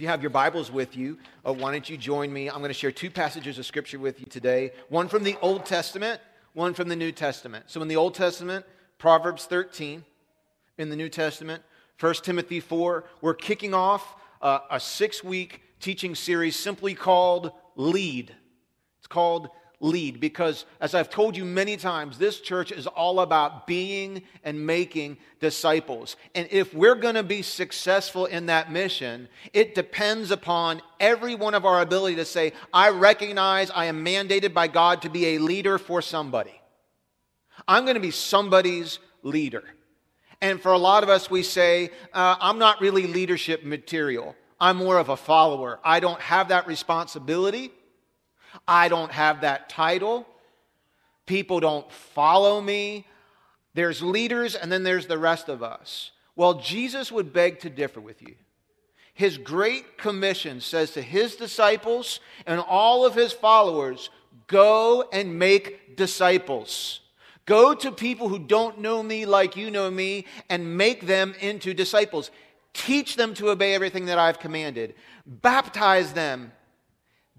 If you have your Bibles with you, uh, why don't you join me? I'm going to share two passages of Scripture with you today one from the Old Testament, one from the New Testament. So, in the Old Testament, Proverbs 13. In the New Testament, 1 Timothy 4. We're kicking off uh, a six week teaching series simply called Lead. It's called lead because, as I've told you many times, this church is all about being and making disciples. And if we're going to be successful in that mission, it depends upon every one of our ability to say, I recognize I am mandated by God to be a leader for somebody. I'm going to be somebody's leader. And for a lot of us, we say, uh, I'm not really leadership material. I'm more of a follower. I don't have that responsibility. I don't have that title. People don't follow me. There's leaders, and then there's the rest of us. Well, Jesus would beg to differ with you. His great commission says to his disciples and all of his followers go and make disciples. Go to people who don't know me like you know me and make them into disciples. Teach them to obey everything that I've commanded. Baptize them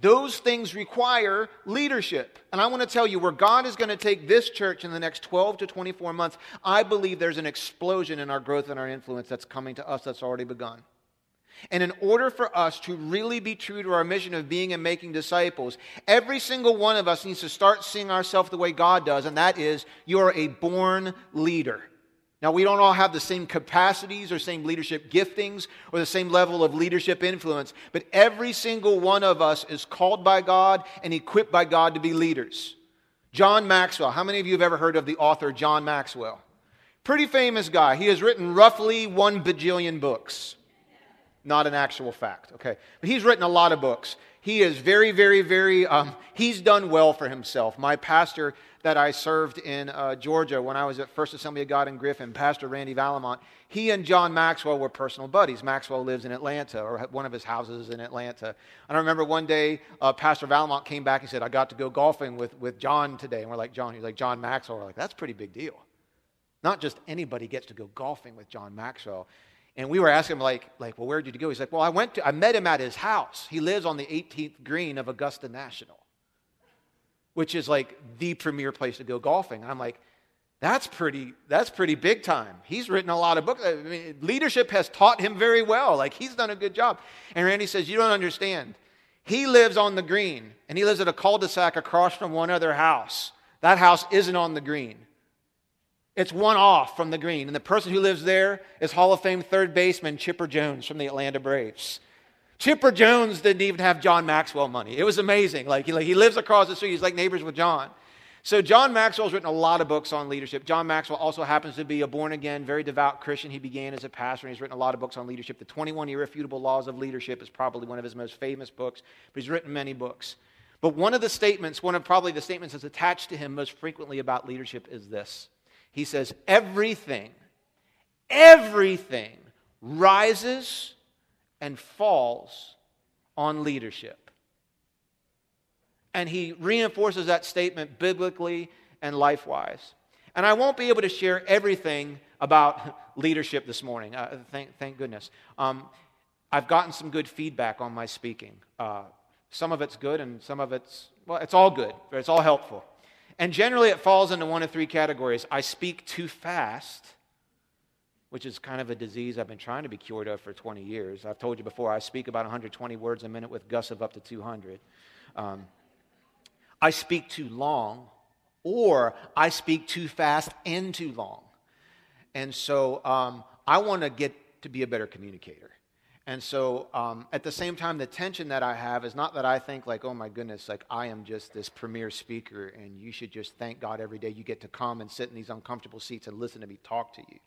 those things require leadership. And I want to tell you where God is going to take this church in the next 12 to 24 months, I believe there's an explosion in our growth and our influence that's coming to us that's already begun. And in order for us to really be true to our mission of being and making disciples, every single one of us needs to start seeing ourselves the way God does, and that is you're a born leader. Now, we don't all have the same capacities or same leadership giftings or the same level of leadership influence, but every single one of us is called by God and equipped by God to be leaders. John Maxwell, how many of you have ever heard of the author John Maxwell? Pretty famous guy. He has written roughly one bajillion books. Not an actual fact, okay? But he's written a lot of books. He is very, very, very, um, he's done well for himself. My pastor that I served in uh, Georgia when I was at First Assembly of God in Griffin, Pastor Randy Valimont, he and John Maxwell were personal buddies. Maxwell lives in Atlanta, or one of his houses in Atlanta. And I remember one day, uh, Pastor Valimont came back and said, I got to go golfing with, with John today. And we're like, John, he's like, John Maxwell. We're like, that's a pretty big deal. Not just anybody gets to go golfing with John Maxwell. And we were asking him, like, like, well, where did you go? He's like, well, I went to, I met him at his house. He lives on the 18th green of Augusta National which is like the premier place to go golfing. I'm like, that's pretty, that's pretty big time. He's written a lot of books. I mean, leadership has taught him very well. Like, he's done a good job. And Randy says, You don't understand. He lives on the green, and he lives at a cul de sac across from one other house. That house isn't on the green. It's one off from the green. And the person who lives there is Hall of Fame third baseman Chipper Jones from the Atlanta Braves. Chipper Jones didn't even have John Maxwell money. It was amazing. Like he, like, he lives across the street. He's like neighbors with John. So John Maxwell's written a lot of books on leadership. John Maxwell also happens to be a born again, very devout Christian. He began as a pastor and he's written a lot of books on leadership. The 21 Irrefutable Laws of Leadership is probably one of his most famous books, but he's written many books. But one of the statements, one of probably the statements that's attached to him most frequently about leadership is this. He says, Everything, everything rises and falls on leadership. And he reinforces that statement biblically and life wise. And I won't be able to share everything about leadership this morning. Uh, thank, thank goodness. Um, I've gotten some good feedback on my speaking. Uh, some of it's good, and some of it's, well, it's all good, it's all helpful. And generally, it falls into one of three categories I speak too fast which is kind of a disease I've been trying to be cured of for 20 years. I've told you before, I speak about 120 words a minute with gusts of up to 200. Um, I speak too long, or I speak too fast and too long. And so um, I want to get to be a better communicator. And so um, at the same time, the tension that I have is not that I think, like, oh my goodness, like I am just this premier speaker and you should just thank God every day you get to come and sit in these uncomfortable seats and listen to me talk to you.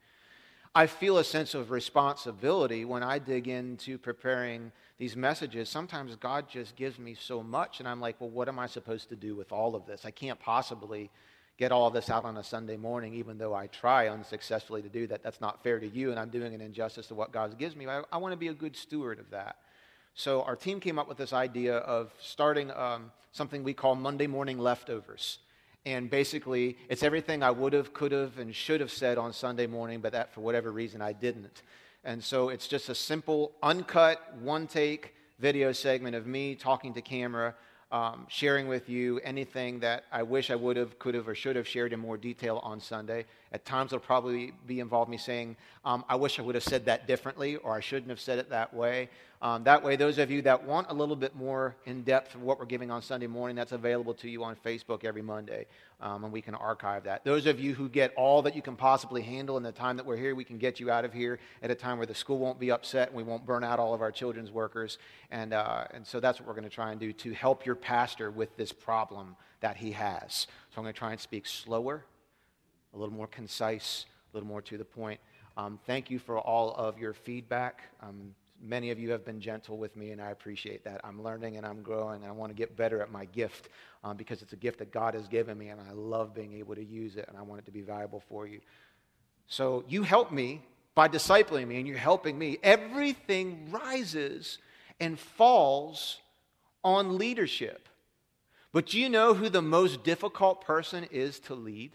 I feel a sense of responsibility when I dig into preparing these messages. Sometimes God just gives me so much, and I'm like, well, what am I supposed to do with all of this? I can't possibly get all this out on a Sunday morning, even though I try unsuccessfully to do that. That's not fair to you, and I'm doing an injustice to what God gives me. I, I want to be a good steward of that. So our team came up with this idea of starting um, something we call Monday morning leftovers. And basically, it's everything I would have, could have, and should have said on Sunday morning, but that for whatever reason I didn't. And so it's just a simple, uncut, one take video segment of me talking to camera um, sharing with you anything that I wish I would have, could have, or should have shared in more detail on Sunday. At times, it'll probably be involved me saying, um, I wish I would have said that differently, or I shouldn't have said it that way. Um, that way, those of you that want a little bit more in depth of what we're giving on Sunday morning, that's available to you on Facebook every Monday, um, and we can archive that. Those of you who get all that you can possibly handle in the time that we're here, we can get you out of here at a time where the school won't be upset and we won't burn out all of our children's workers. And, uh, and so that's what we're going to try and do to help your pastor with this problem that he has. So I'm going to try and speak slower, a little more concise, a little more to the point. Um, thank you for all of your feedback. Um, Many of you have been gentle with me, and I appreciate that. I'm learning and I'm growing, and I want to get better at my gift um, because it's a gift that God has given me, and I love being able to use it, and I want it to be valuable for you. So you help me by discipling me, and you're helping me. Everything rises and falls on leadership. But do you know who the most difficult person is to lead?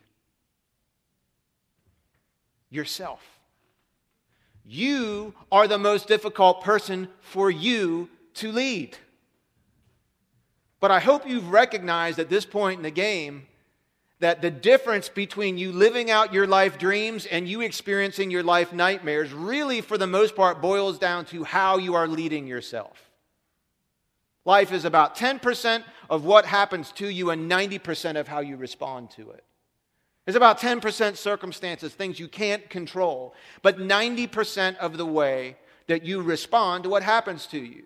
Yourself. You are the most difficult person for you to lead. But I hope you've recognized at this point in the game that the difference between you living out your life dreams and you experiencing your life nightmares really, for the most part, boils down to how you are leading yourself. Life is about 10% of what happens to you and 90% of how you respond to it. It's about 10% circumstances, things you can't control, but 90% of the way that you respond to what happens to you.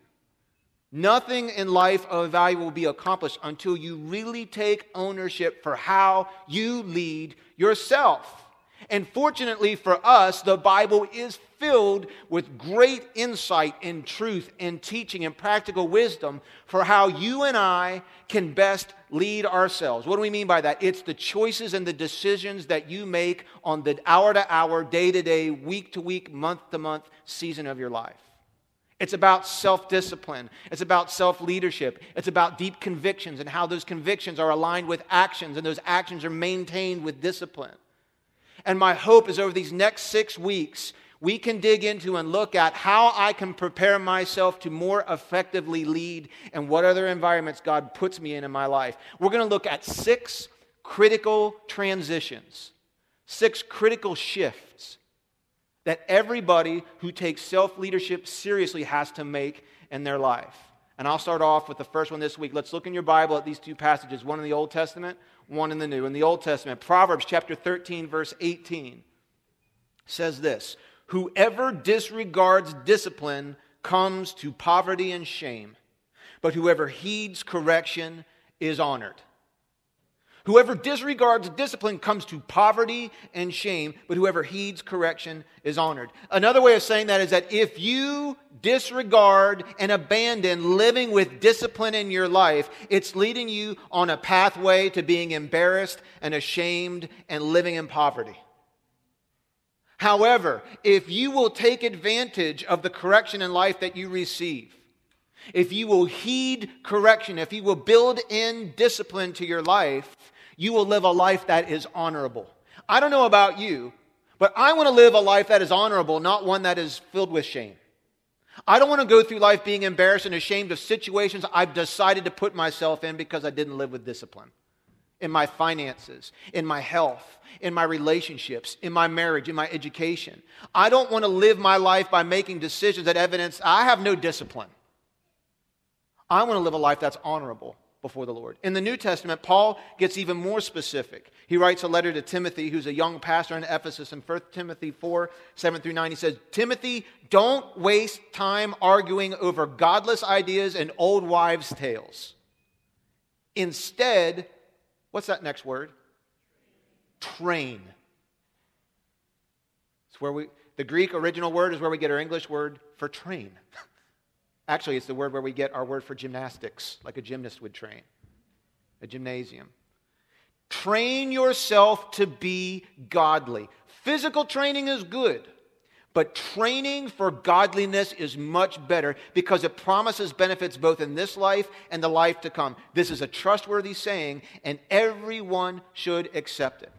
Nothing in life of value will be accomplished until you really take ownership for how you lead yourself. And fortunately for us, the Bible is filled with great insight and truth and teaching and practical wisdom for how you and I can best lead ourselves. What do we mean by that? It's the choices and the decisions that you make on the hour to hour, day to day, week to week, month to month season of your life. It's about self discipline. It's about self leadership. It's about deep convictions and how those convictions are aligned with actions and those actions are maintained with discipline. And my hope is over these next six weeks, we can dig into and look at how I can prepare myself to more effectively lead and what other environments God puts me in in my life. We're going to look at six critical transitions, six critical shifts that everybody who takes self leadership seriously has to make in their life. And I'll start off with the first one this week. Let's look in your Bible at these two passages, one in the Old Testament, one in the New. In the Old Testament, Proverbs chapter 13, verse 18 says this Whoever disregards discipline comes to poverty and shame, but whoever heeds correction is honored. Whoever disregards discipline comes to poverty and shame, but whoever heeds correction is honored. Another way of saying that is that if you disregard and abandon living with discipline in your life, it's leading you on a pathway to being embarrassed and ashamed and living in poverty. However, if you will take advantage of the correction in life that you receive, if you will heed correction, if you will build in discipline to your life, you will live a life that is honorable. I don't know about you, but I want to live a life that is honorable, not one that is filled with shame. I don't want to go through life being embarrassed and ashamed of situations I've decided to put myself in because I didn't live with discipline. In my finances, in my health, in my relationships, in my marriage, in my education. I don't want to live my life by making decisions that evidence I have no discipline. I want to live a life that's honorable before the Lord. In the New Testament, Paul gets even more specific. He writes a letter to Timothy, who's a young pastor in Ephesus, in 1 Timothy 4 7 through 9. He says, Timothy, don't waste time arguing over godless ideas and old wives' tales. Instead, what's that next word? Train. It's where we, the Greek original word is where we get our English word for train. Actually, it's the word where we get our word for gymnastics, like a gymnast would train, a gymnasium. Train yourself to be godly. Physical training is good, but training for godliness is much better because it promises benefits both in this life and the life to come. This is a trustworthy saying, and everyone should accept it.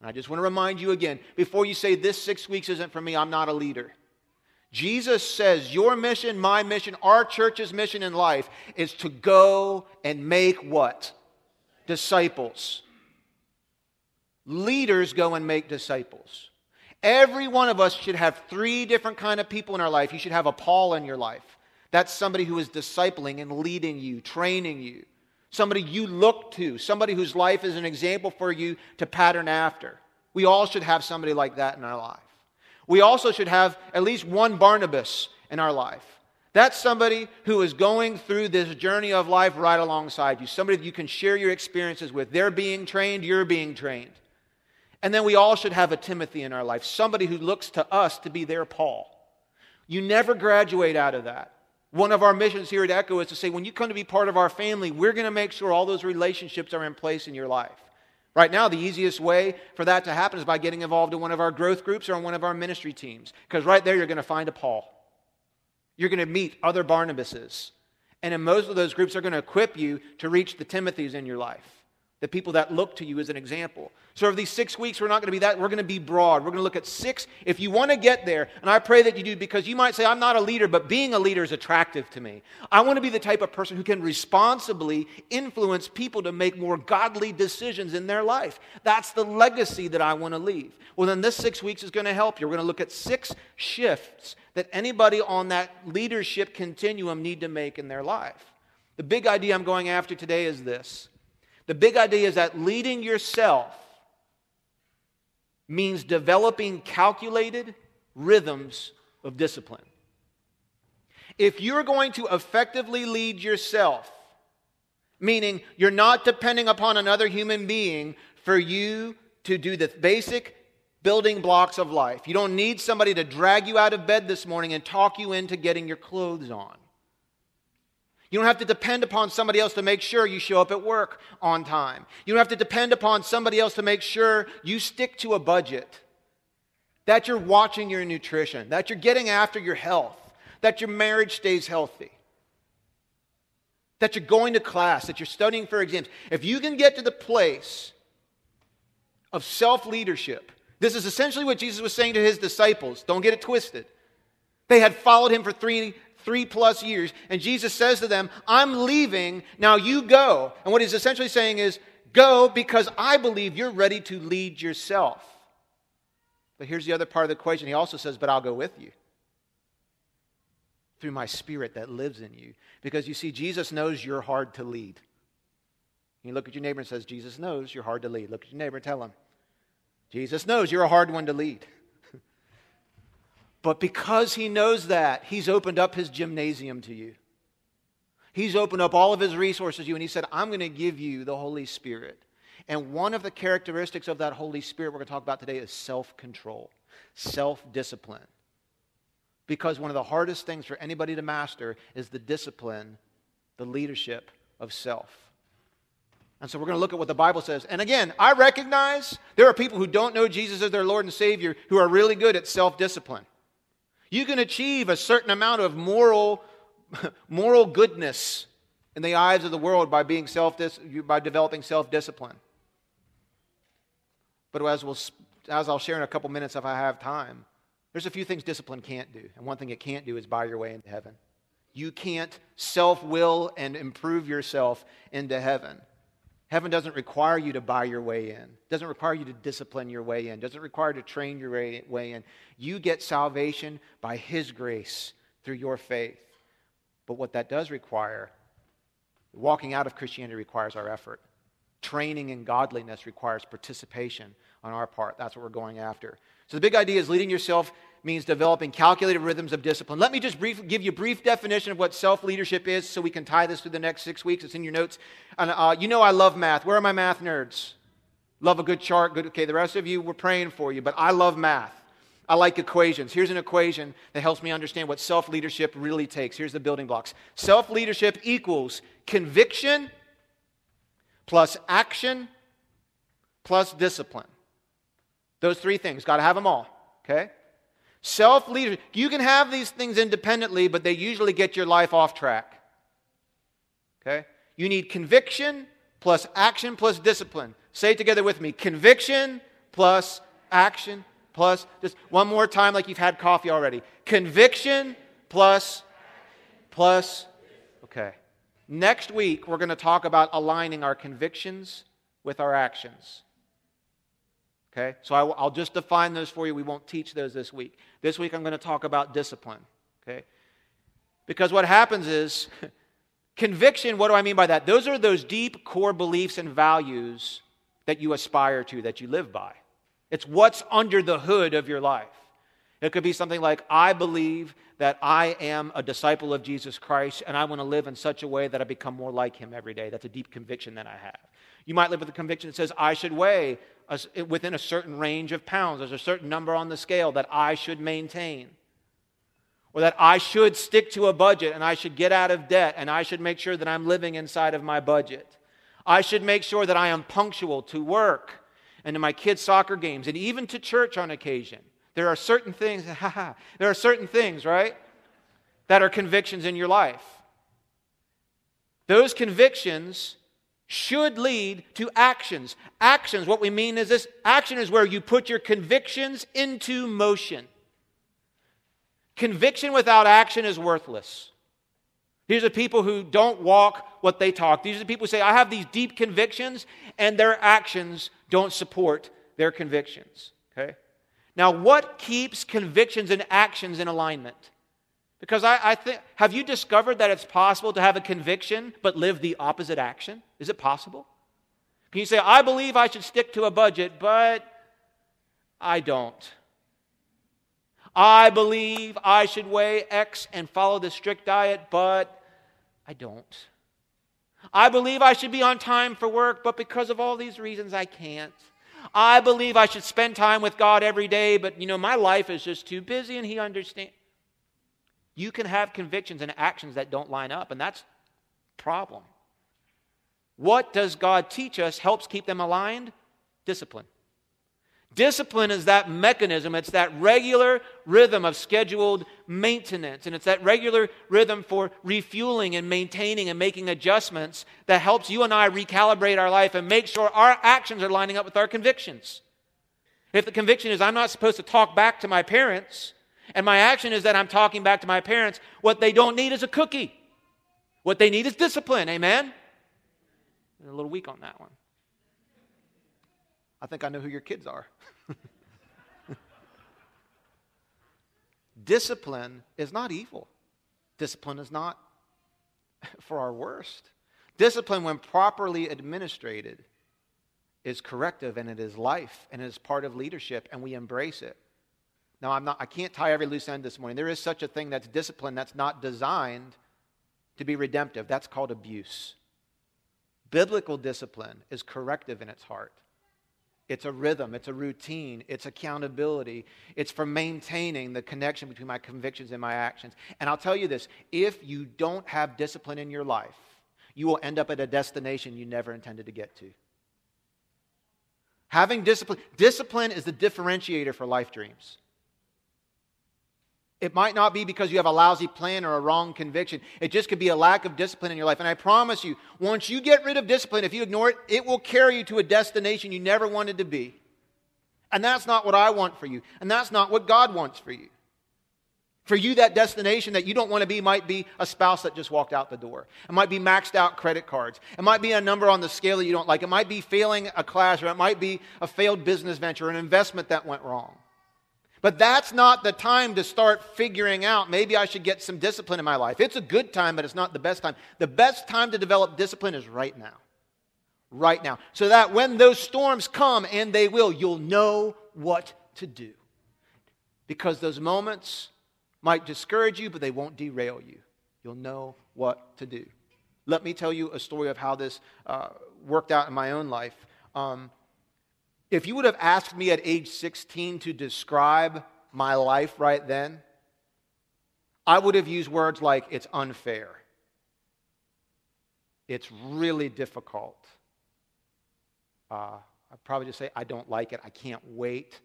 And I just want to remind you again before you say this six weeks isn't for me, I'm not a leader. Jesus says, Your mission, my mission, our church's mission in life is to go and make what? Disciples. Leaders go and make disciples. Every one of us should have three different kind of people in our life. You should have a Paul in your life. That's somebody who is discipling and leading you, training you. Somebody you look to, somebody whose life is an example for you to pattern after. We all should have somebody like that in our life. We also should have at least one Barnabas in our life. That's somebody who is going through this journey of life right alongside you, somebody that you can share your experiences with. They're being trained, you're being trained. And then we all should have a Timothy in our life, somebody who looks to us to be their Paul. You never graduate out of that. One of our missions here at Echo is to say, when you come to be part of our family, we're going to make sure all those relationships are in place in your life. Right now, the easiest way for that to happen is by getting involved in one of our growth groups or in one of our ministry teams. Because right there, you're going to find a Paul. You're going to meet other Barnabases. And in most of those groups, they're going to equip you to reach the Timothys in your life the people that look to you as an example. So, over these six weeks, we're not going to be that. We're going to be broad. We're going to look at six. If you want to get there, and I pray that you do, because you might say, I'm not a leader, but being a leader is attractive to me. I want to be the type of person who can responsibly influence people to make more godly decisions in their life. That's the legacy that I want to leave. Well, then this six weeks is going to help you. We're going to look at six shifts that anybody on that leadership continuum need to make in their life. The big idea I'm going after today is this the big idea is that leading yourself means developing calculated rhythms of discipline. If you're going to effectively lead yourself, meaning you're not depending upon another human being for you to do the basic building blocks of life, you don't need somebody to drag you out of bed this morning and talk you into getting your clothes on. You don't have to depend upon somebody else to make sure you show up at work on time. You don't have to depend upon somebody else to make sure you stick to a budget, that you're watching your nutrition, that you're getting after your health, that your marriage stays healthy, that you're going to class, that you're studying for exams. If you can get to the place of self leadership, this is essentially what Jesus was saying to his disciples. Don't get it twisted. They had followed him for three three plus years. And Jesus says to them, I'm leaving, now you go. And what he's essentially saying is, go because I believe you're ready to lead yourself. But here's the other part of the equation. He also says, But I'll go with you through my spirit that lives in you. Because you see, Jesus knows you're hard to lead. You look at your neighbor and says, Jesus knows you're hard to lead. Look at your neighbor and tell him, Jesus knows you're a hard one to lead. But because he knows that, he's opened up his gymnasium to you. He's opened up all of his resources to you, and he said, I'm going to give you the Holy Spirit. And one of the characteristics of that Holy Spirit we're going to talk about today is self control, self discipline. Because one of the hardest things for anybody to master is the discipline, the leadership of self. And so we're going to look at what the Bible says. And again, I recognize there are people who don't know Jesus as their Lord and Savior who are really good at self discipline. You can achieve a certain amount of moral, moral goodness in the eyes of the world by, being self by developing self discipline. But as, we'll, as I'll share in a couple minutes if I have time, there's a few things discipline can't do. And one thing it can't do is buy your way into heaven. You can't self will and improve yourself into heaven. Heaven doesn't require you to buy your way in, doesn't require you to discipline your way in, doesn't require to train your way in. You get salvation by His grace through your faith. But what that does require, walking out of Christianity requires our effort. Training in godliness requires participation on our part. That's what we're going after. So the big idea is leading yourself means developing calculated rhythms of discipline. Let me just brief, give you a brief definition of what self leadership is so we can tie this through the next six weeks. It's in your notes. And uh, you know I love math. Where are my math nerds? Love a good chart. Good. Okay, the rest of you, we're praying for you, but I love math. I like equations. Here's an equation that helps me understand what self leadership really takes. Here's the building blocks self leadership equals conviction plus action plus discipline. Those three things. Got to have them all. Okay? Self leadership. You can have these things independently, but they usually get your life off track. Okay? You need conviction plus action plus discipline. Say it together with me conviction plus action plus, just one more time like you've had coffee already. Conviction plus, plus, okay. Next week, we're going to talk about aligning our convictions with our actions. Okay? So I, will just define those for you. We won't teach those this week. This week, I'm going to talk about discipline. Okay? Because what happens is, conviction, what do I mean by that? Those are those deep core beliefs and values that you aspire to, that you live by. It's what's under the hood of your life. It could be something like, I believe that I am a disciple of Jesus Christ and I want to live in such a way that I become more like him every day. That's a deep conviction that I have. You might live with a conviction that says, I should weigh a, within a certain range of pounds. There's a certain number on the scale that I should maintain. Or that I should stick to a budget and I should get out of debt and I should make sure that I'm living inside of my budget. I should make sure that I am punctual to work and to my kids' soccer games and even to church on occasion. There are certain things, there are certain things, right, that are convictions in your life. Those convictions should lead to actions. Actions, what we mean is this action is where you put your convictions into motion. Conviction without action is worthless. These are people who don't walk what they talk. These are the people who say, I have these deep convictions, and their actions don't support their convictions. Okay? Now, what keeps convictions and actions in alignment? Because I, I think, have you discovered that it's possible to have a conviction but live the opposite action? Is it possible? Can you say, I believe I should stick to a budget, but I don't? I believe I should weigh X and follow the strict diet, but I don't. I believe I should be on time for work, but because of all these reasons, I can't. I believe I should spend time with God every day, but you know, my life is just too busy and He understands. You can have convictions and actions that don't line up, and that's problem. What does God teach us helps keep them aligned? Discipline. Discipline is that mechanism, it's that regular rhythm of scheduled maintenance, and it's that regular rhythm for refueling and maintaining and making adjustments that helps you and I recalibrate our life and make sure our actions are lining up with our convictions. If the conviction is I'm not supposed to talk back to my parents, and my action is that I'm talking back to my parents, what they don't need is a cookie. What they need is discipline. Amen? They're a little weak on that one. I think I know who your kids are. Discipline is not evil. Discipline is not for our worst. Discipline, when properly administrated, is corrective and it is life and it is part of leadership and we embrace it. Now, I'm not, I can't tie every loose end this morning. There is such a thing that's discipline that's not designed to be redemptive. That's called abuse. Biblical discipline is corrective in its heart. It's a rhythm, it's a routine, it's accountability. It's for maintaining the connection between my convictions and my actions. And I'll tell you this if you don't have discipline in your life, you will end up at a destination you never intended to get to. Having discipline, discipline is the differentiator for life dreams. It might not be because you have a lousy plan or a wrong conviction. It just could be a lack of discipline in your life. And I promise you, once you get rid of discipline, if you ignore it, it will carry you to a destination you never wanted to be. And that's not what I want for you. And that's not what God wants for you. For you, that destination that you don't want to be might be a spouse that just walked out the door. It might be maxed out credit cards. It might be a number on the scale that you don't like. It might be failing a class, or it might be a failed business venture, an investment that went wrong. But that's not the time to start figuring out maybe I should get some discipline in my life. It's a good time, but it's not the best time. The best time to develop discipline is right now. Right now. So that when those storms come, and they will, you'll know what to do. Because those moments might discourage you, but they won't derail you. You'll know what to do. Let me tell you a story of how this uh, worked out in my own life. Um, if you would have asked me at age 16 to describe my life right then, I would have used words like it's unfair. It's really difficult. Uh, I'd probably just say, I don't like it. I can't wait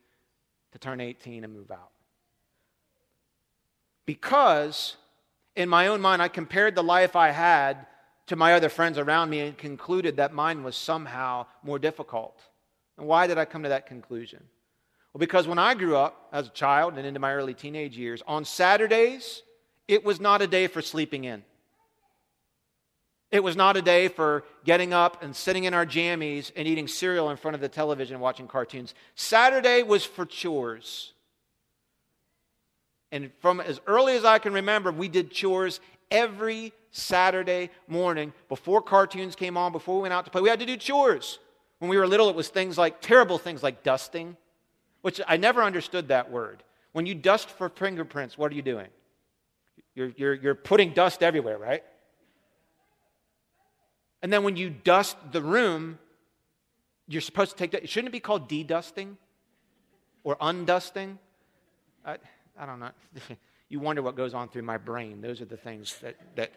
to turn 18 and move out. Because in my own mind, I compared the life I had to my other friends around me and concluded that mine was somehow more difficult. And why did I come to that conclusion? Well, because when I grew up as a child and into my early teenage years, on Saturdays, it was not a day for sleeping in. It was not a day for getting up and sitting in our jammies and eating cereal in front of the television watching cartoons. Saturday was for chores. And from as early as I can remember, we did chores every Saturday morning before cartoons came on, before we went out to play. We had to do chores. When we were little, it was things like terrible things like dusting, which I never understood that word. When you dust for fingerprints, what are you doing? You're, you're, you're putting dust everywhere, right? And then when you dust the room, you're supposed to take that. Shouldn't it be called de-dusting or undusting? I, I don't know. you wonder what goes on through my brain. Those are the things that, that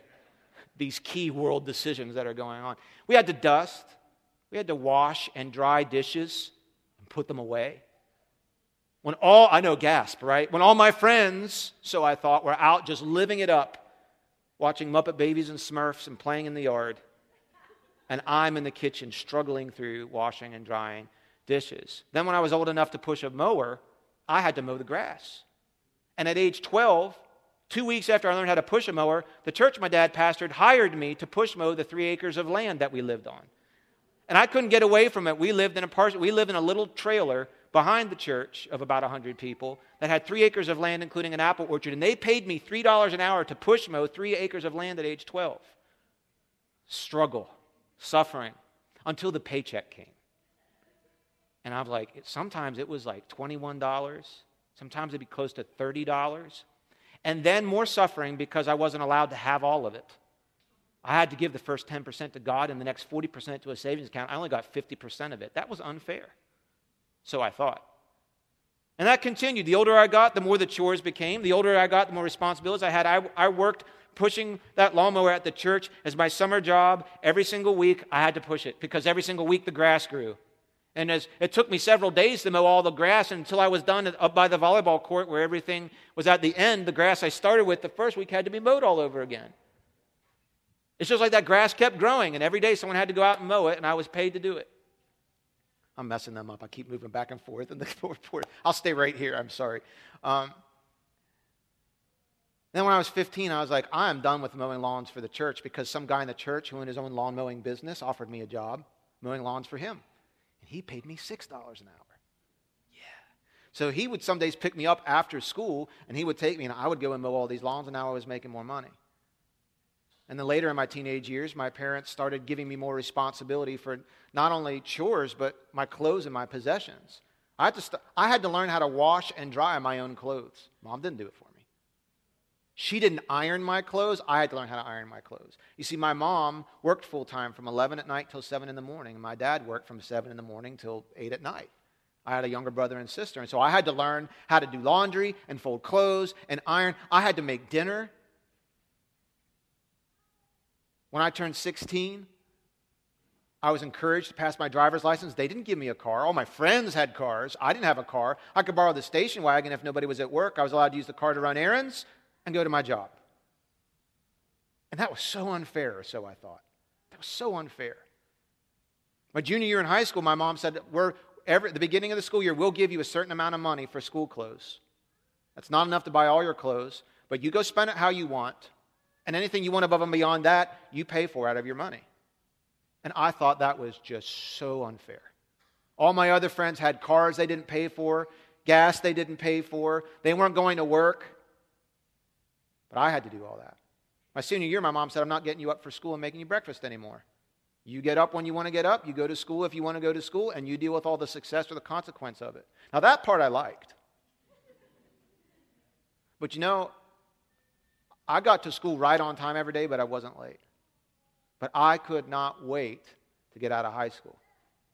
these key world decisions that are going on. We had to dust, we had to wash and dry dishes and put them away. When all, I know, gasp, right? When all my friends, so I thought, were out just living it up, watching Muppet Babies and Smurfs and playing in the yard and I'm in the kitchen struggling through washing and drying dishes. Then, when I was old enough to push a mower, I had to mow the grass. And at age 12, two weeks after I learned how to push a mower, the church my dad pastored hired me to push mow the three acres of land that we lived on. And I couldn't get away from it. We lived in a we lived in a little trailer behind the church of about 100 people that had three acres of land, including an apple orchard. And they paid me $3 an hour to push mow three acres of land at age 12. Struggle suffering until the paycheck came. And I'm like, sometimes it was like $21, sometimes it'd be close to $30. And then more suffering because I wasn't allowed to have all of it. I had to give the first 10% to God and the next 40% to a savings account. I only got 50% of it. That was unfair. So I thought. And that continued. The older I got, the more the chores became. The older I got, the more responsibilities I had. I, I worked pushing that lawnmower at the church as my summer job. Every single week, I had to push it because every single week the grass grew. And as it took me several days to mow all the grass until I was done up by the volleyball court where everything was at the end, the grass I started with the first week had to be mowed all over again. It's just like that grass kept growing, and every day someone had to go out and mow it, and I was paid to do it. I'm messing them up. I keep moving back and forth. And the I'll stay right here. I'm sorry. Um, then when I was 15, I was like, I am done with mowing lawns for the church because some guy in the church who owned his own lawn mowing business offered me a job mowing lawns for him. And he paid me $6 an hour. Yeah. So he would some days pick me up after school and he would take me and I would go and mow all these lawns and now I was making more money. And then later in my teenage years, my parents started giving me more responsibility for not only chores, but my clothes and my possessions. I had to, st- I had to learn how to wash and dry my own clothes. Mom didn't do it for me. She didn't iron my clothes. I had to learn how to iron my clothes. You see, my mom worked full time from 11 at night till 7 in the morning, and my dad worked from 7 in the morning till 8 at night. I had a younger brother and sister, and so I had to learn how to do laundry and fold clothes and iron. I had to make dinner. When I turned 16, I was encouraged to pass my driver's license. They didn't give me a car. All my friends had cars. I didn't have a car. I could borrow the station wagon if nobody was at work. I was allowed to use the car to run errands and go to my job. And that was so unfair, so I thought. That was so unfair. My junior year in high school, my mom said, We're every, the beginning of the school year, we'll give you a certain amount of money for school clothes. That's not enough to buy all your clothes, but you go spend it how you want. And anything you want above and beyond that, you pay for out of your money. And I thought that was just so unfair. All my other friends had cars they didn't pay for, gas they didn't pay for, they weren't going to work. But I had to do all that. My senior year, my mom said, I'm not getting you up for school and making you breakfast anymore. You get up when you want to get up, you go to school if you want to go to school, and you deal with all the success or the consequence of it. Now, that part I liked. But you know, I got to school right on time every day, but I wasn't late. But I could not wait to get out of high school.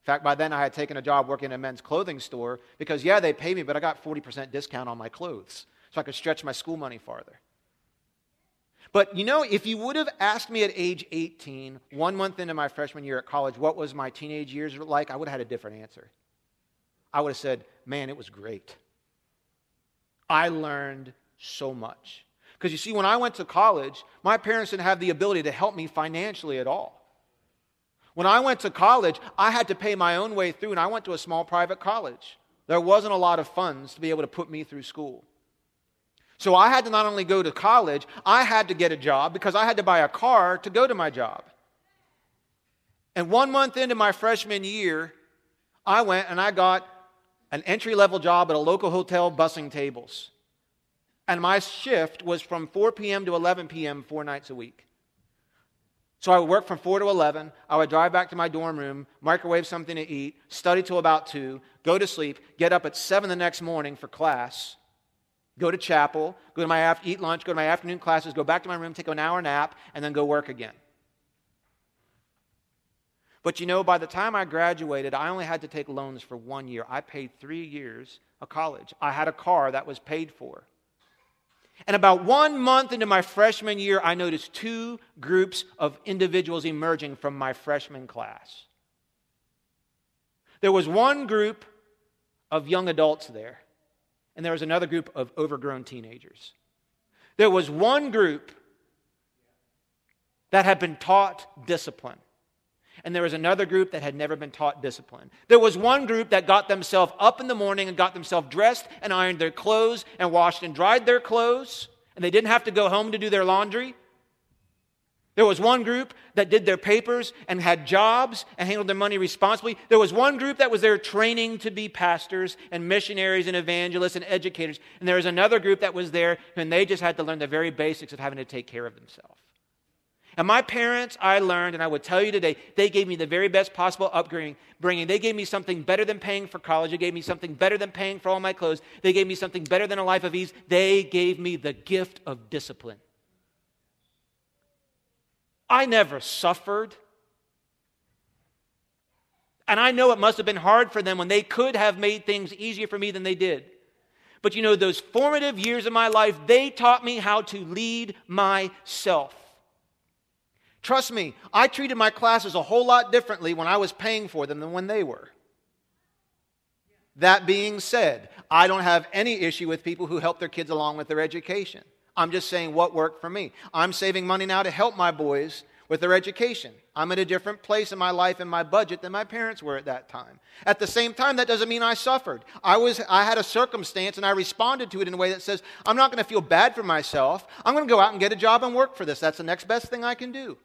In fact, by then I had taken a job working in a men's clothing store because, yeah, they paid me, but I got 40% discount on my clothes. So I could stretch my school money farther. But you know, if you would have asked me at age 18, one month into my freshman year at college, what was my teenage years like, I would have had a different answer. I would have said, man, it was great. I learned so much. Because you see, when I went to college, my parents didn't have the ability to help me financially at all. When I went to college, I had to pay my own way through, and I went to a small private college. there wasn't a lot of funds to be able to put me through school. So I had to not only go to college, I had to get a job because I had to buy a car to go to my job. And one month into my freshman year, I went and I got an entry level job at a local hotel bussing tables. And my shift was from 4 p.m. to 11 p.m. four nights a week. So I would work from 4 to 11. I would drive back to my dorm room, microwave something to eat, study till about 2, go to sleep, get up at 7 the next morning for class, go to chapel, go to my eat lunch, go to my afternoon classes, go back to my room, take an hour nap, and then go work again. But you know, by the time I graduated, I only had to take loans for one year. I paid three years of college. I had a car that was paid for. And about one month into my freshman year, I noticed two groups of individuals emerging from my freshman class. There was one group of young adults there, and there was another group of overgrown teenagers. There was one group that had been taught discipline and there was another group that had never been taught discipline. There was one group that got themselves up in the morning and got themselves dressed and ironed their clothes and washed and dried their clothes, and they didn't have to go home to do their laundry. There was one group that did their papers and had jobs and handled their money responsibly. There was one group that was there training to be pastors and missionaries and evangelists and educators. And there was another group that was there and they just had to learn the very basics of having to take care of themselves. And my parents, I learned, and I would tell you today, they gave me the very best possible upbringing. Bringing. They gave me something better than paying for college. They gave me something better than paying for all my clothes. They gave me something better than a life of ease. They gave me the gift of discipline. I never suffered. And I know it must have been hard for them when they could have made things easier for me than they did. But you know, those formative years of my life, they taught me how to lead myself. Trust me, I treated my classes a whole lot differently when I was paying for them than when they were. That being said, I don't have any issue with people who help their kids along with their education. I'm just saying what worked for me. I'm saving money now to help my boys with their education. I'm at a different place in my life and my budget than my parents were at that time. At the same time, that doesn't mean I suffered. I, was, I had a circumstance and I responded to it in a way that says, I'm not going to feel bad for myself. I'm going to go out and get a job and work for this. That's the next best thing I can do.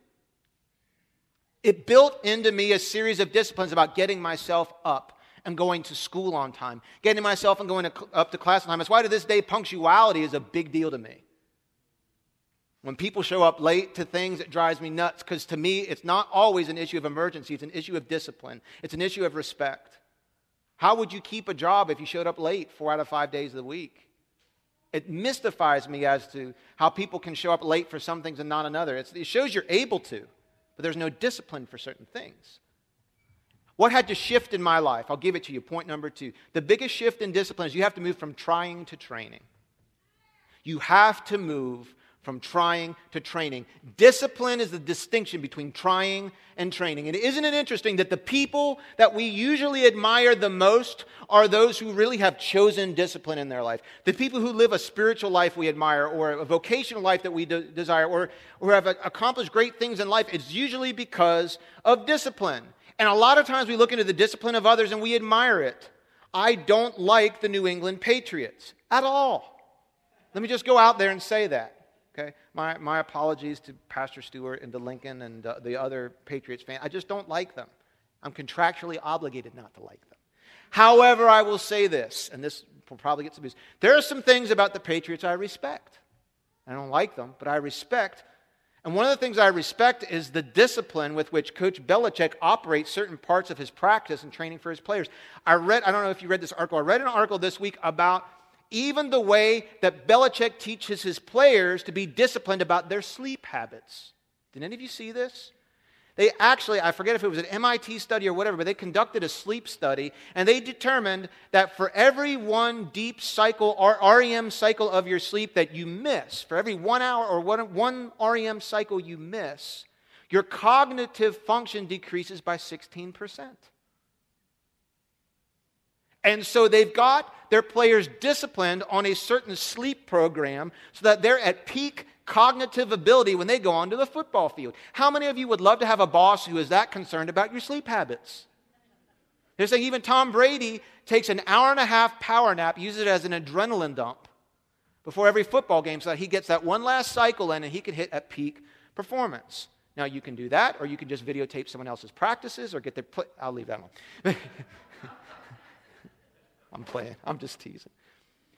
It built into me a series of disciplines about getting myself up and going to school on time, getting myself and going to, up to class on time. That's why to this day, punctuality is a big deal to me. When people show up late to things, it drives me nuts because to me, it's not always an issue of emergency, it's an issue of discipline, it's an issue of respect. How would you keep a job if you showed up late four out of five days of the week? It mystifies me as to how people can show up late for some things and not another. It's, it shows you're able to but there's no discipline for certain things. What had to shift in my life? I'll give it to you. Point number two. The biggest shift in discipline is you have to move from trying to training. You have to move from trying to training. Discipline is the distinction between trying and training. And isn't it interesting that the people that we usually admire the most are those who really have chosen discipline in their life? The people who live a spiritual life we admire, or a vocational life that we de- desire, or, or have accomplished great things in life, it's usually because of discipline. And a lot of times we look into the discipline of others and we admire it. I don't like the New England Patriots at all. Let me just go out there and say that. Okay? My, my apologies to Pastor Stewart and to Lincoln and uh, the other Patriots fan. I just don't like them. I'm contractually obligated not to like them. However, I will say this, and this will probably get some abuse. There are some things about the Patriots I respect. I don't like them, but I respect. And one of the things I respect is the discipline with which Coach Belichick operates certain parts of his practice and training for his players. I read, I don't know if you read this article, I read an article this week about even the way that Belichick teaches his players to be disciplined about their sleep habits. Did any of you see this? They actually, I forget if it was an MIT study or whatever, but they conducted a sleep study and they determined that for every one deep cycle or REM cycle of your sleep that you miss, for every one hour or one, one REM cycle you miss, your cognitive function decreases by 16%. And so they've got their players disciplined on a certain sleep program so that they're at peak cognitive ability when they go onto the football field. How many of you would love to have a boss who is that concerned about your sleep habits? They're saying even Tom Brady takes an hour and a half power nap, uses it as an adrenaline dump before every football game so that he gets that one last cycle in and he can hit at peak performance. Now, you can do that, or you can just videotape someone else's practices or get their. Pl- I'll leave that one. I'm playing, I'm just teasing.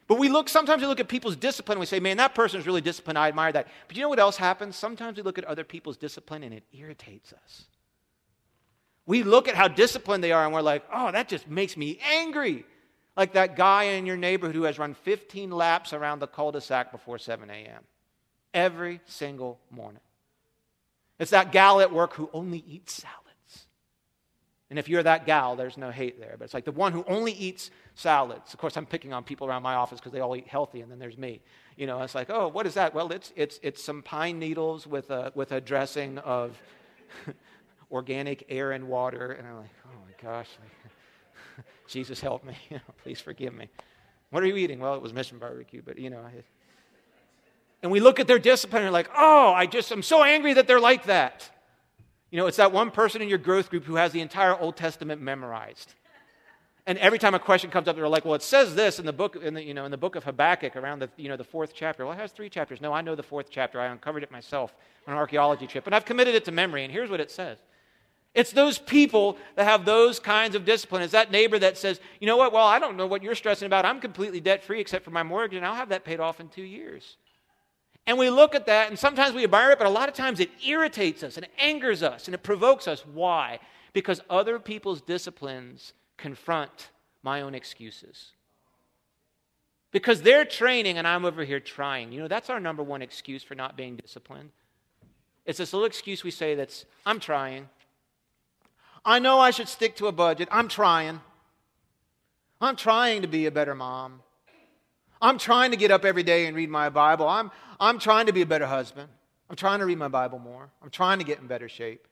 But we look, sometimes we look at people's discipline and we say, man, that person is really disciplined. I admire that. But you know what else happens? Sometimes we look at other people's discipline and it irritates us. We look at how disciplined they are and we're like, oh, that just makes me angry. Like that guy in your neighborhood who has run 15 laps around the cul de sac before 7 a.m. every single morning. It's that gal at work who only eats salads. And if you're that gal, there's no hate there. But it's like the one who only eats salads. Of course, I'm picking on people around my office because they all eat healthy, and then there's me. You know, it's like, oh, what is that? Well, it's, it's, it's some pine needles with a, with a dressing of organic air and water. And I'm like, oh my gosh, Jesus help me. Please forgive me. What are you eating? Well, it was Mission Barbecue, but you know. I, and we look at their discipline and we're like, oh, I just, I'm so angry that they're like that. You know, it's that one person in your growth group who has the entire Old Testament memorized. And every time a question comes up, they're like, "Well, it says this in the book, in the, you know, in the book of Habakkuk, around the, you know, the fourth chapter. Well, it has three chapters. No, I know the fourth chapter. I uncovered it myself on an archaeology trip, and I've committed it to memory. And here's what it says: It's those people that have those kinds of discipline. It's that neighbor that says, "You know what? Well, I don't know what you're stressing about. I'm completely debt free except for my mortgage, and I'll have that paid off in two years." And we look at that, and sometimes we admire it, but a lot of times it irritates us and it angers us and it provokes us. Why? Because other people's disciplines confront my own excuses. Because they're training and I'm over here trying. You know, that's our number one excuse for not being disciplined. It's this little excuse we say that's, I'm trying. I know I should stick to a budget. I'm trying. I'm trying to be a better mom. I'm trying to get up every day and read my Bible. I'm, I'm trying to be a better husband. I'm trying to read my Bible more. I'm trying to get in better shape.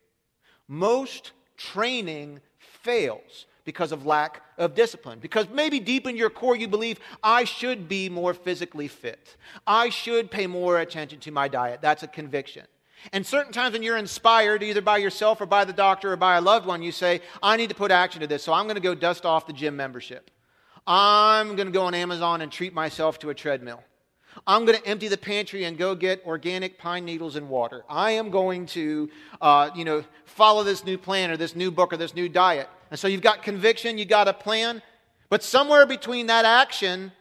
Most training fails because of lack of discipline. Because maybe deep in your core you believe, I should be more physically fit. I should pay more attention to my diet. That's a conviction. And certain times when you're inspired, either by yourself or by the doctor or by a loved one, you say, I need to put action to this, so I'm going to go dust off the gym membership. I'm going to go on Amazon and treat myself to a treadmill. I'm going to empty the pantry and go get organic pine needles and water. I am going to, uh, you know, follow this new plan or this new book or this new diet. And so you've got conviction, you've got a plan, but somewhere between that action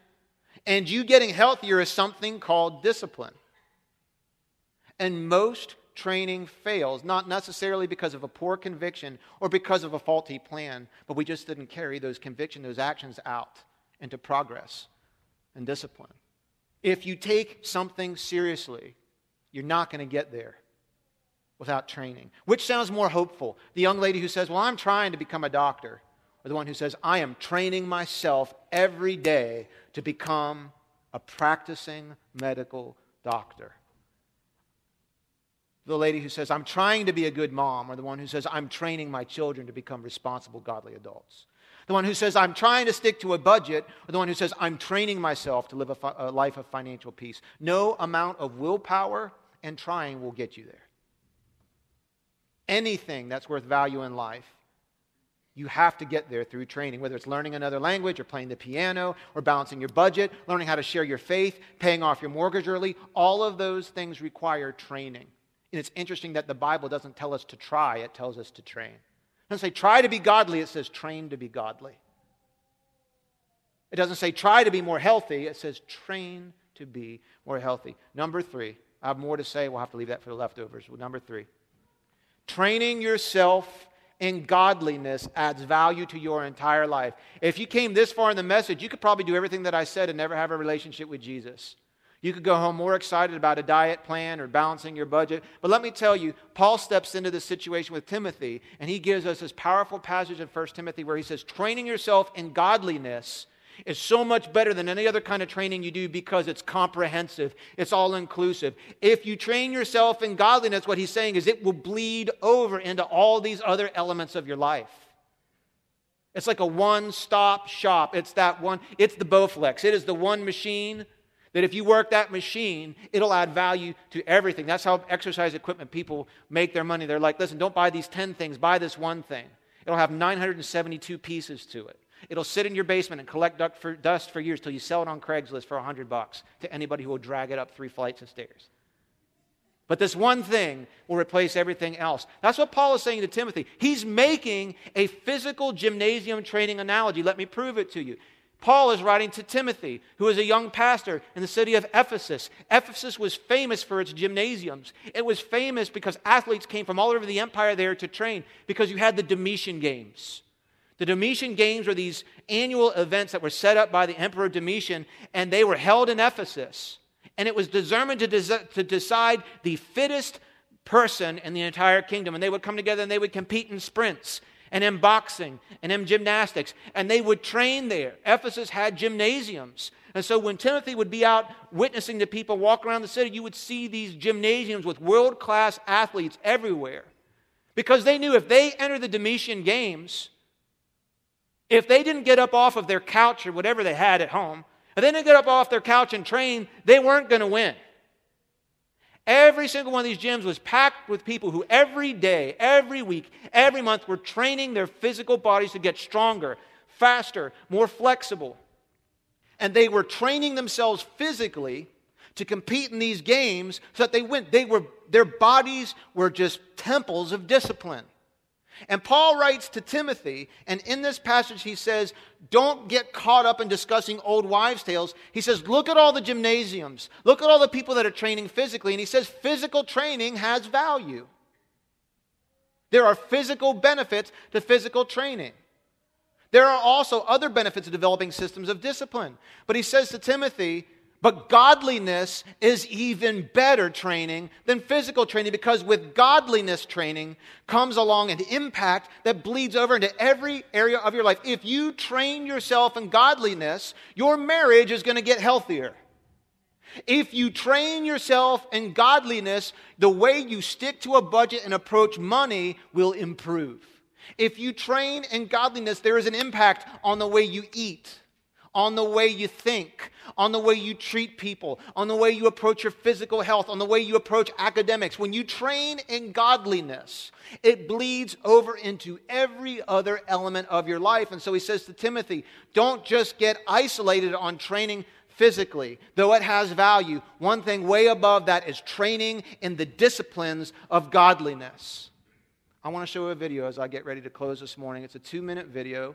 and you getting healthier is something called discipline. And most training fails, not necessarily because of a poor conviction or because of a faulty plan, but we just didn't carry those conviction, those actions out into progress and discipline. If you take something seriously, you're not going to get there without training. Which sounds more hopeful? The young lady who says, Well, I'm trying to become a doctor, or the one who says, I am training myself every day to become a practicing medical doctor the lady who says, I'm trying to be a good mom, or the one who says, I'm training my children to become responsible, godly adults. The one who says, I'm trying to stick to a budget, or the one who says, I'm training myself to live a, fi- a life of financial peace. No amount of willpower and trying will get you there. Anything that's worth value in life, you have to get there through training, whether it's learning another language or playing the piano or balancing your budget, learning how to share your faith, paying off your mortgage early. All of those things require training. And it's interesting that the Bible doesn't tell us to try, it tells us to train. It doesn't say try to be godly, it says train to be godly. It doesn't say try to be more healthy, it says train to be more healthy. Number three, I have more to say, we'll have to leave that for the leftovers. Number three, training yourself in godliness adds value to your entire life. If you came this far in the message, you could probably do everything that I said and never have a relationship with Jesus. You could go home more excited about a diet plan or balancing your budget. But let me tell you, Paul steps into this situation with Timothy, and he gives us this powerful passage in 1 Timothy where he says, Training yourself in godliness is so much better than any other kind of training you do because it's comprehensive, it's all inclusive. If you train yourself in godliness, what he's saying is it will bleed over into all these other elements of your life. It's like a one stop shop. It's that one, it's the Bowflex. It is the one machine that if you work that machine, it'll add value to everything. That's how exercise equipment people make their money. They're like, listen, don't buy these 10 things, buy this one thing. It'll have 972 pieces to it. It'll sit in your basement and collect dust for years till you sell it on Craigslist for 100 bucks to anybody who will drag it up three flights of stairs. But this one thing will replace everything else. That's what Paul is saying to Timothy. He's making a physical gymnasium training analogy. Let me prove it to you. Paul is writing to Timothy, who is a young pastor in the city of Ephesus. Ephesus was famous for its gymnasiums. It was famous because athletes came from all over the empire there to train because you had the Domitian Games. The Domitian Games were these annual events that were set up by the Emperor Domitian, and they were held in Ephesus. And it was determined to, des- to decide the fittest person in the entire kingdom. And they would come together and they would compete in sprints and in boxing and in gymnastics. And they would train there. Ephesus had gymnasiums. And so when Timothy would be out witnessing to people walk around the city, you would see these gymnasiums with world class athletes everywhere. Because they knew if they entered the Domitian Games, if they didn't get up off of their couch or whatever they had at home, if they didn't get up off their couch and train, they weren't going to win. Every single one of these gyms was packed with people who every day, every week, every month were training their physical bodies to get stronger, faster, more flexible. And they were training themselves physically to compete in these games so that they went. They were, their bodies were just temples of discipline. And Paul writes to Timothy, and in this passage he says, Don't get caught up in discussing old wives' tales. He says, Look at all the gymnasiums, look at all the people that are training physically. And he says, Physical training has value. There are physical benefits to physical training. There are also other benefits of developing systems of discipline. But he says to Timothy, but godliness is even better training than physical training because with godliness training comes along an impact that bleeds over into every area of your life. If you train yourself in godliness, your marriage is going to get healthier. If you train yourself in godliness, the way you stick to a budget and approach money will improve. If you train in godliness, there is an impact on the way you eat on the way you think, on the way you treat people, on the way you approach your physical health, on the way you approach academics. When you train in godliness, it bleeds over into every other element of your life. And so he says to Timothy, don't just get isolated on training physically, though it has value. One thing way above that is training in the disciplines of godliness. I want to show a video as I get ready to close this morning. It's a two minute video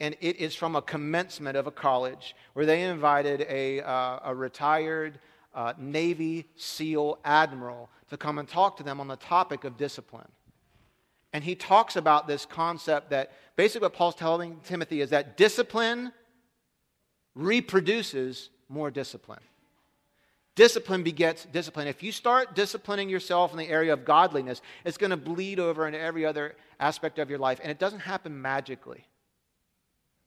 and it is from a commencement of a college where they invited a, uh, a retired uh, Navy SEAL admiral to come and talk to them on the topic of discipline. And he talks about this concept that basically what Paul's telling Timothy is that discipline reproduces more discipline. Discipline begets discipline. If you start disciplining yourself in the area of godliness, it's going to bleed over into every other aspect of your life. And it doesn't happen magically.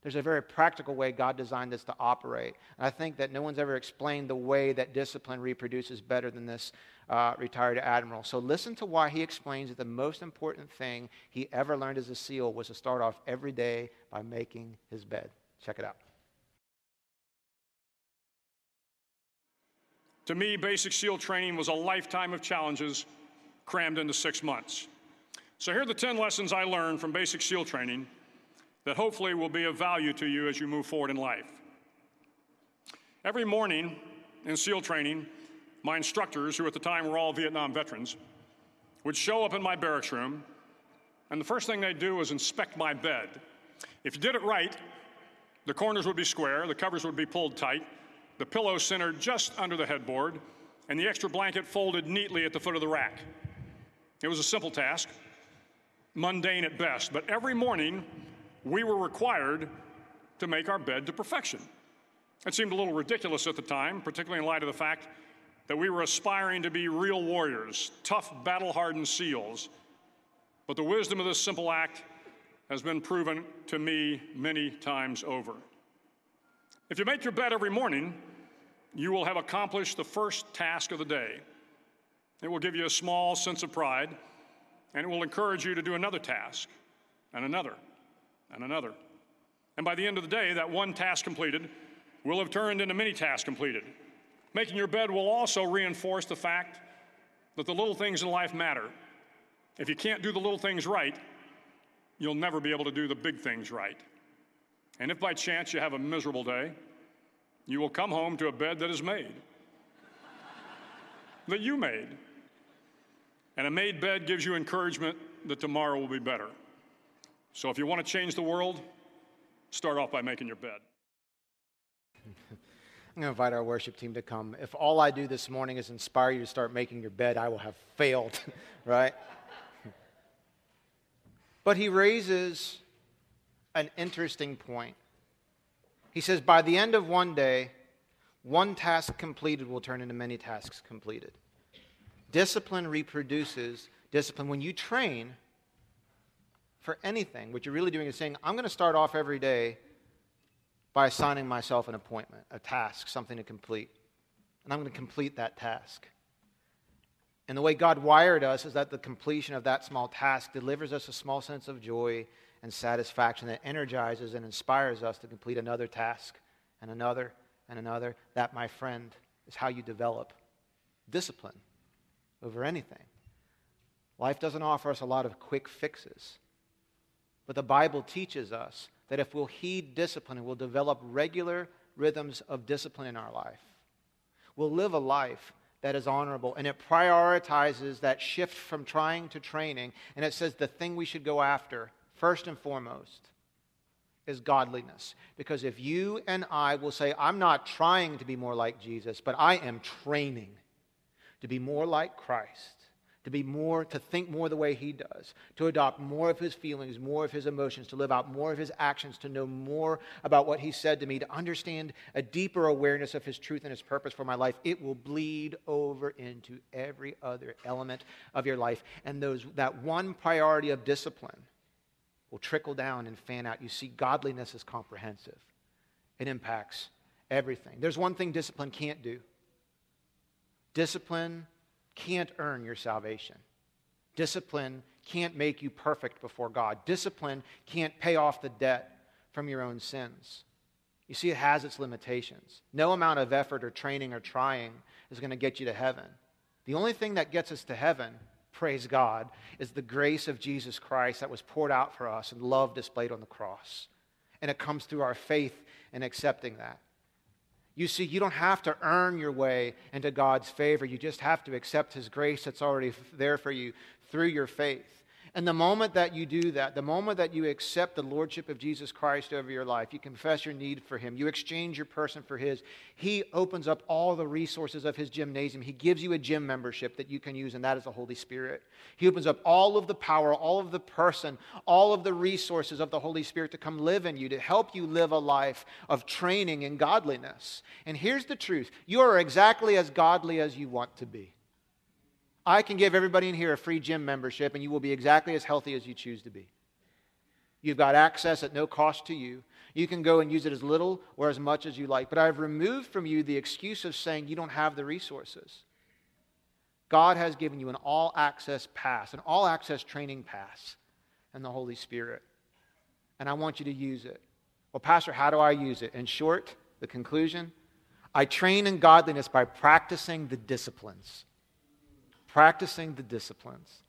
There's a very practical way God designed this to operate. And I think that no one's ever explained the way that discipline reproduces better than this uh, retired admiral. So listen to why he explains that the most important thing he ever learned as a SEAL was to start off every day by making his bed. Check it out. To me, basic SEAL training was a lifetime of challenges crammed into six months. So here are the 10 lessons I learned from basic SEAL training that hopefully will be of value to you as you move forward in life. Every morning in SEAL training, my instructors, who at the time were all Vietnam veterans, would show up in my barracks room, and the first thing they'd do was inspect my bed. If you did it right, the corners would be square, the covers would be pulled tight, the pillow centered just under the headboard, and the extra blanket folded neatly at the foot of the rack. It was a simple task, mundane at best, but every morning we were required to make our bed to perfection. It seemed a little ridiculous at the time, particularly in light of the fact that we were aspiring to be real warriors, tough, battle hardened SEALs. But the wisdom of this simple act has been proven to me many times over. If you make your bed every morning, you will have accomplished the first task of the day. It will give you a small sense of pride, and it will encourage you to do another task and another and another. And by the end of the day, that one task completed will have turned into many tasks completed. Making your bed will also reinforce the fact that the little things in life matter. If you can't do the little things right, you'll never be able to do the big things right. And if by chance you have a miserable day, you will come home to a bed that is made, that you made. And a made bed gives you encouragement that tomorrow will be better. So if you want to change the world, start off by making your bed. I'm going to invite our worship team to come. If all I do this morning is inspire you to start making your bed, I will have failed, right? but he raises an interesting point. He says, By the end of one day, one task completed will turn into many tasks completed. Discipline reproduces discipline. When you train for anything, what you're really doing is saying, I'm going to start off every day by assigning myself an appointment, a task, something to complete. And I'm going to complete that task. And the way God wired us is that the completion of that small task delivers us a small sense of joy and satisfaction that energizes and inspires us to complete another task and another and another. That, my friend, is how you develop discipline over anything. Life doesn't offer us a lot of quick fixes, but the Bible teaches us that if we'll heed discipline and we'll develop regular rhythms of discipline in our life, we'll live a life that is honorable. And it prioritizes that shift from trying to training. And it says the thing we should go after, first and foremost, is godliness. Because if you and I will say, I'm not trying to be more like Jesus, but I am training to be more like Christ, to be more, to think more the way he does, to adopt more of his feelings, more of his emotions, to live out more of his actions, to know more about what he said to me, to understand a deeper awareness of his truth and his purpose for my life, it will bleed over into every other element of your life. And those, that one priority of discipline will trickle down and fan out. You see, godliness is comprehensive, it impacts everything. There's one thing discipline can't do discipline can't earn your salvation. Discipline can't make you perfect before God. Discipline can't pay off the debt from your own sins. You see, it has its limitations. No amount of effort or training or trying is going to get you to heaven. The only thing that gets us to heaven, praise God, is the grace of Jesus Christ that was poured out for us and love displayed on the cross. And it comes through our faith in accepting that. You see, you don't have to earn your way into God's favor. You just have to accept His grace that's already there for you through your faith. And the moment that you do that, the moment that you accept the Lordship of Jesus Christ over your life, you confess your need for Him, you exchange your person for His, He opens up all the resources of His gymnasium. He gives you a gym membership that you can use, and that is the Holy Spirit. He opens up all of the power, all of the person, all of the resources of the Holy Spirit to come live in you, to help you live a life of training in godliness. And here's the truth you are exactly as godly as you want to be. I can give everybody in here a free gym membership, and you will be exactly as healthy as you choose to be. You've got access at no cost to you. You can go and use it as little or as much as you like. But I've removed from you the excuse of saying you don't have the resources. God has given you an all access pass, an all access training pass, and the Holy Spirit. And I want you to use it. Well, Pastor, how do I use it? In short, the conclusion I train in godliness by practicing the disciplines practicing the disciplines.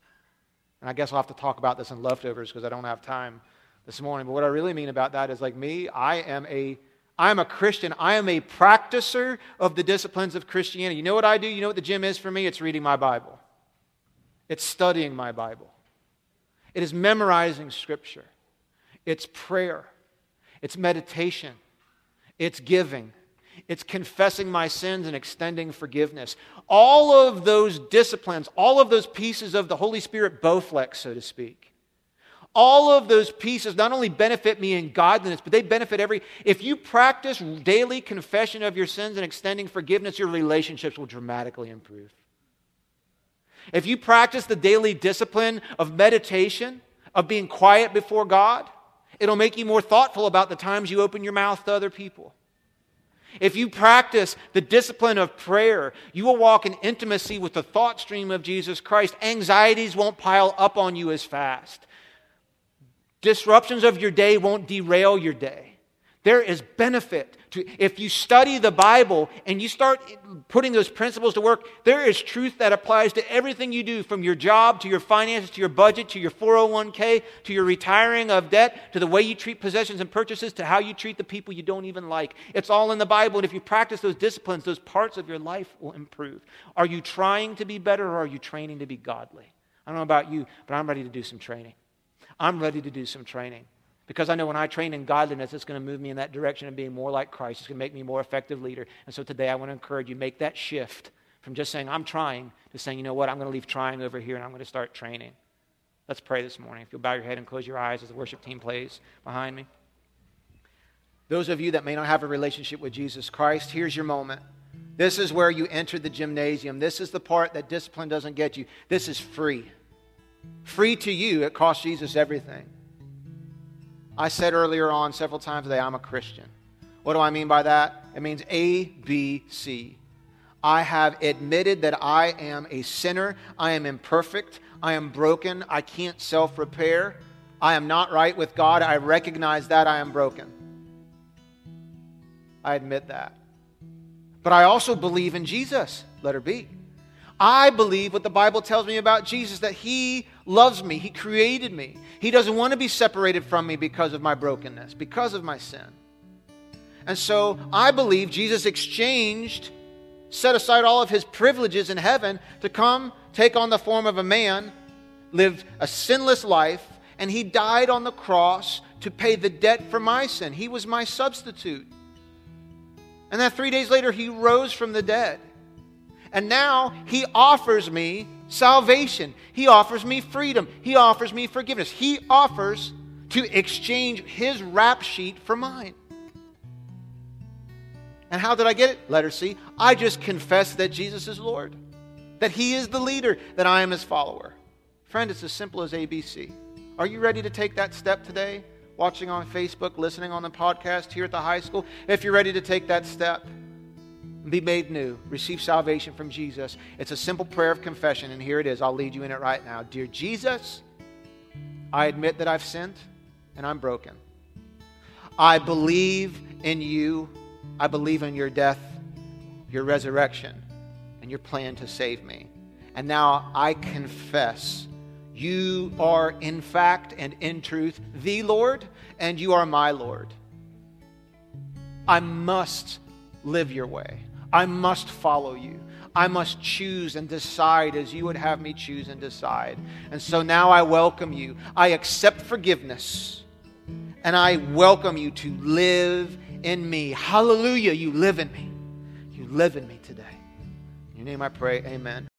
And I guess I'll have to talk about this in leftovers because I don't have time this morning. But what I really mean about that is like me, I am a I am a Christian. I am a practicer of the disciplines of Christianity. You know what I do? You know what the gym is for me? It's reading my Bible. It's studying my Bible. It is memorizing scripture. It's prayer. It's meditation. It's giving. It's confessing my sins and extending forgiveness. All of those disciplines, all of those pieces of the Holy Spirit Bowflex, so to speak, all of those pieces not only benefit me in godliness, but they benefit every. If you practice daily confession of your sins and extending forgiveness, your relationships will dramatically improve. If you practice the daily discipline of meditation, of being quiet before God, it'll make you more thoughtful about the times you open your mouth to other people. If you practice the discipline of prayer, you will walk in intimacy with the thought stream of Jesus Christ. Anxieties won't pile up on you as fast. Disruptions of your day won't derail your day. There is benefit to if you study the Bible and you start putting those principles to work, there is truth that applies to everything you do from your job to your finances to your budget to your 401k to your retiring of debt to the way you treat possessions and purchases to how you treat the people you don't even like. It's all in the Bible and if you practice those disciplines, those parts of your life will improve. Are you trying to be better or are you training to be godly? I don't know about you, but I'm ready to do some training. I'm ready to do some training. Because I know when I train in godliness, it's going to move me in that direction of being more like Christ. It's going to make me a more effective leader. And so today I want to encourage you, make that shift from just saying, I'm trying, to saying, you know what, I'm going to leave trying over here and I'm going to start training. Let's pray this morning. If you'll bow your head and close your eyes as the worship team plays behind me. Those of you that may not have a relationship with Jesus Christ, here's your moment. This is where you enter the gymnasium. This is the part that discipline doesn't get you. This is free. Free to you, it costs Jesus everything. I said earlier on several times today, I'm a Christian. What do I mean by that? It means A, B, C. I have admitted that I am a sinner. I am imperfect. I am broken. I can't self repair. I am not right with God. I recognize that I am broken. I admit that. But I also believe in Jesus. Letter B. I believe what the Bible tells me about Jesus that He loves me, He created me. He doesn't want to be separated from me because of my brokenness, because of my sin. And so I believe Jesus exchanged, set aside all of His privileges in heaven to come take on the form of a man, lived a sinless life, and He died on the cross to pay the debt for my sin. He was my substitute. And then three days later, He rose from the dead. And now he offers me salvation. He offers me freedom. He offers me forgiveness. He offers to exchange his rap sheet for mine. And how did I get it? Letter C. I just confess that Jesus is Lord, that he is the leader, that I am his follower. Friend, it's as simple as ABC. Are you ready to take that step today? Watching on Facebook, listening on the podcast here at the high school? If you're ready to take that step, be made new, receive salvation from Jesus. It's a simple prayer of confession, and here it is. I'll lead you in it right now. Dear Jesus, I admit that I've sinned and I'm broken. I believe in you. I believe in your death, your resurrection, and your plan to save me. And now I confess you are, in fact and in truth, the Lord, and you are my Lord. I must live your way. I must follow you. I must choose and decide as you would have me choose and decide. And so now I welcome you. I accept forgiveness. And I welcome you to live in me. Hallelujah, you live in me. You live in me today. In your name I pray, amen.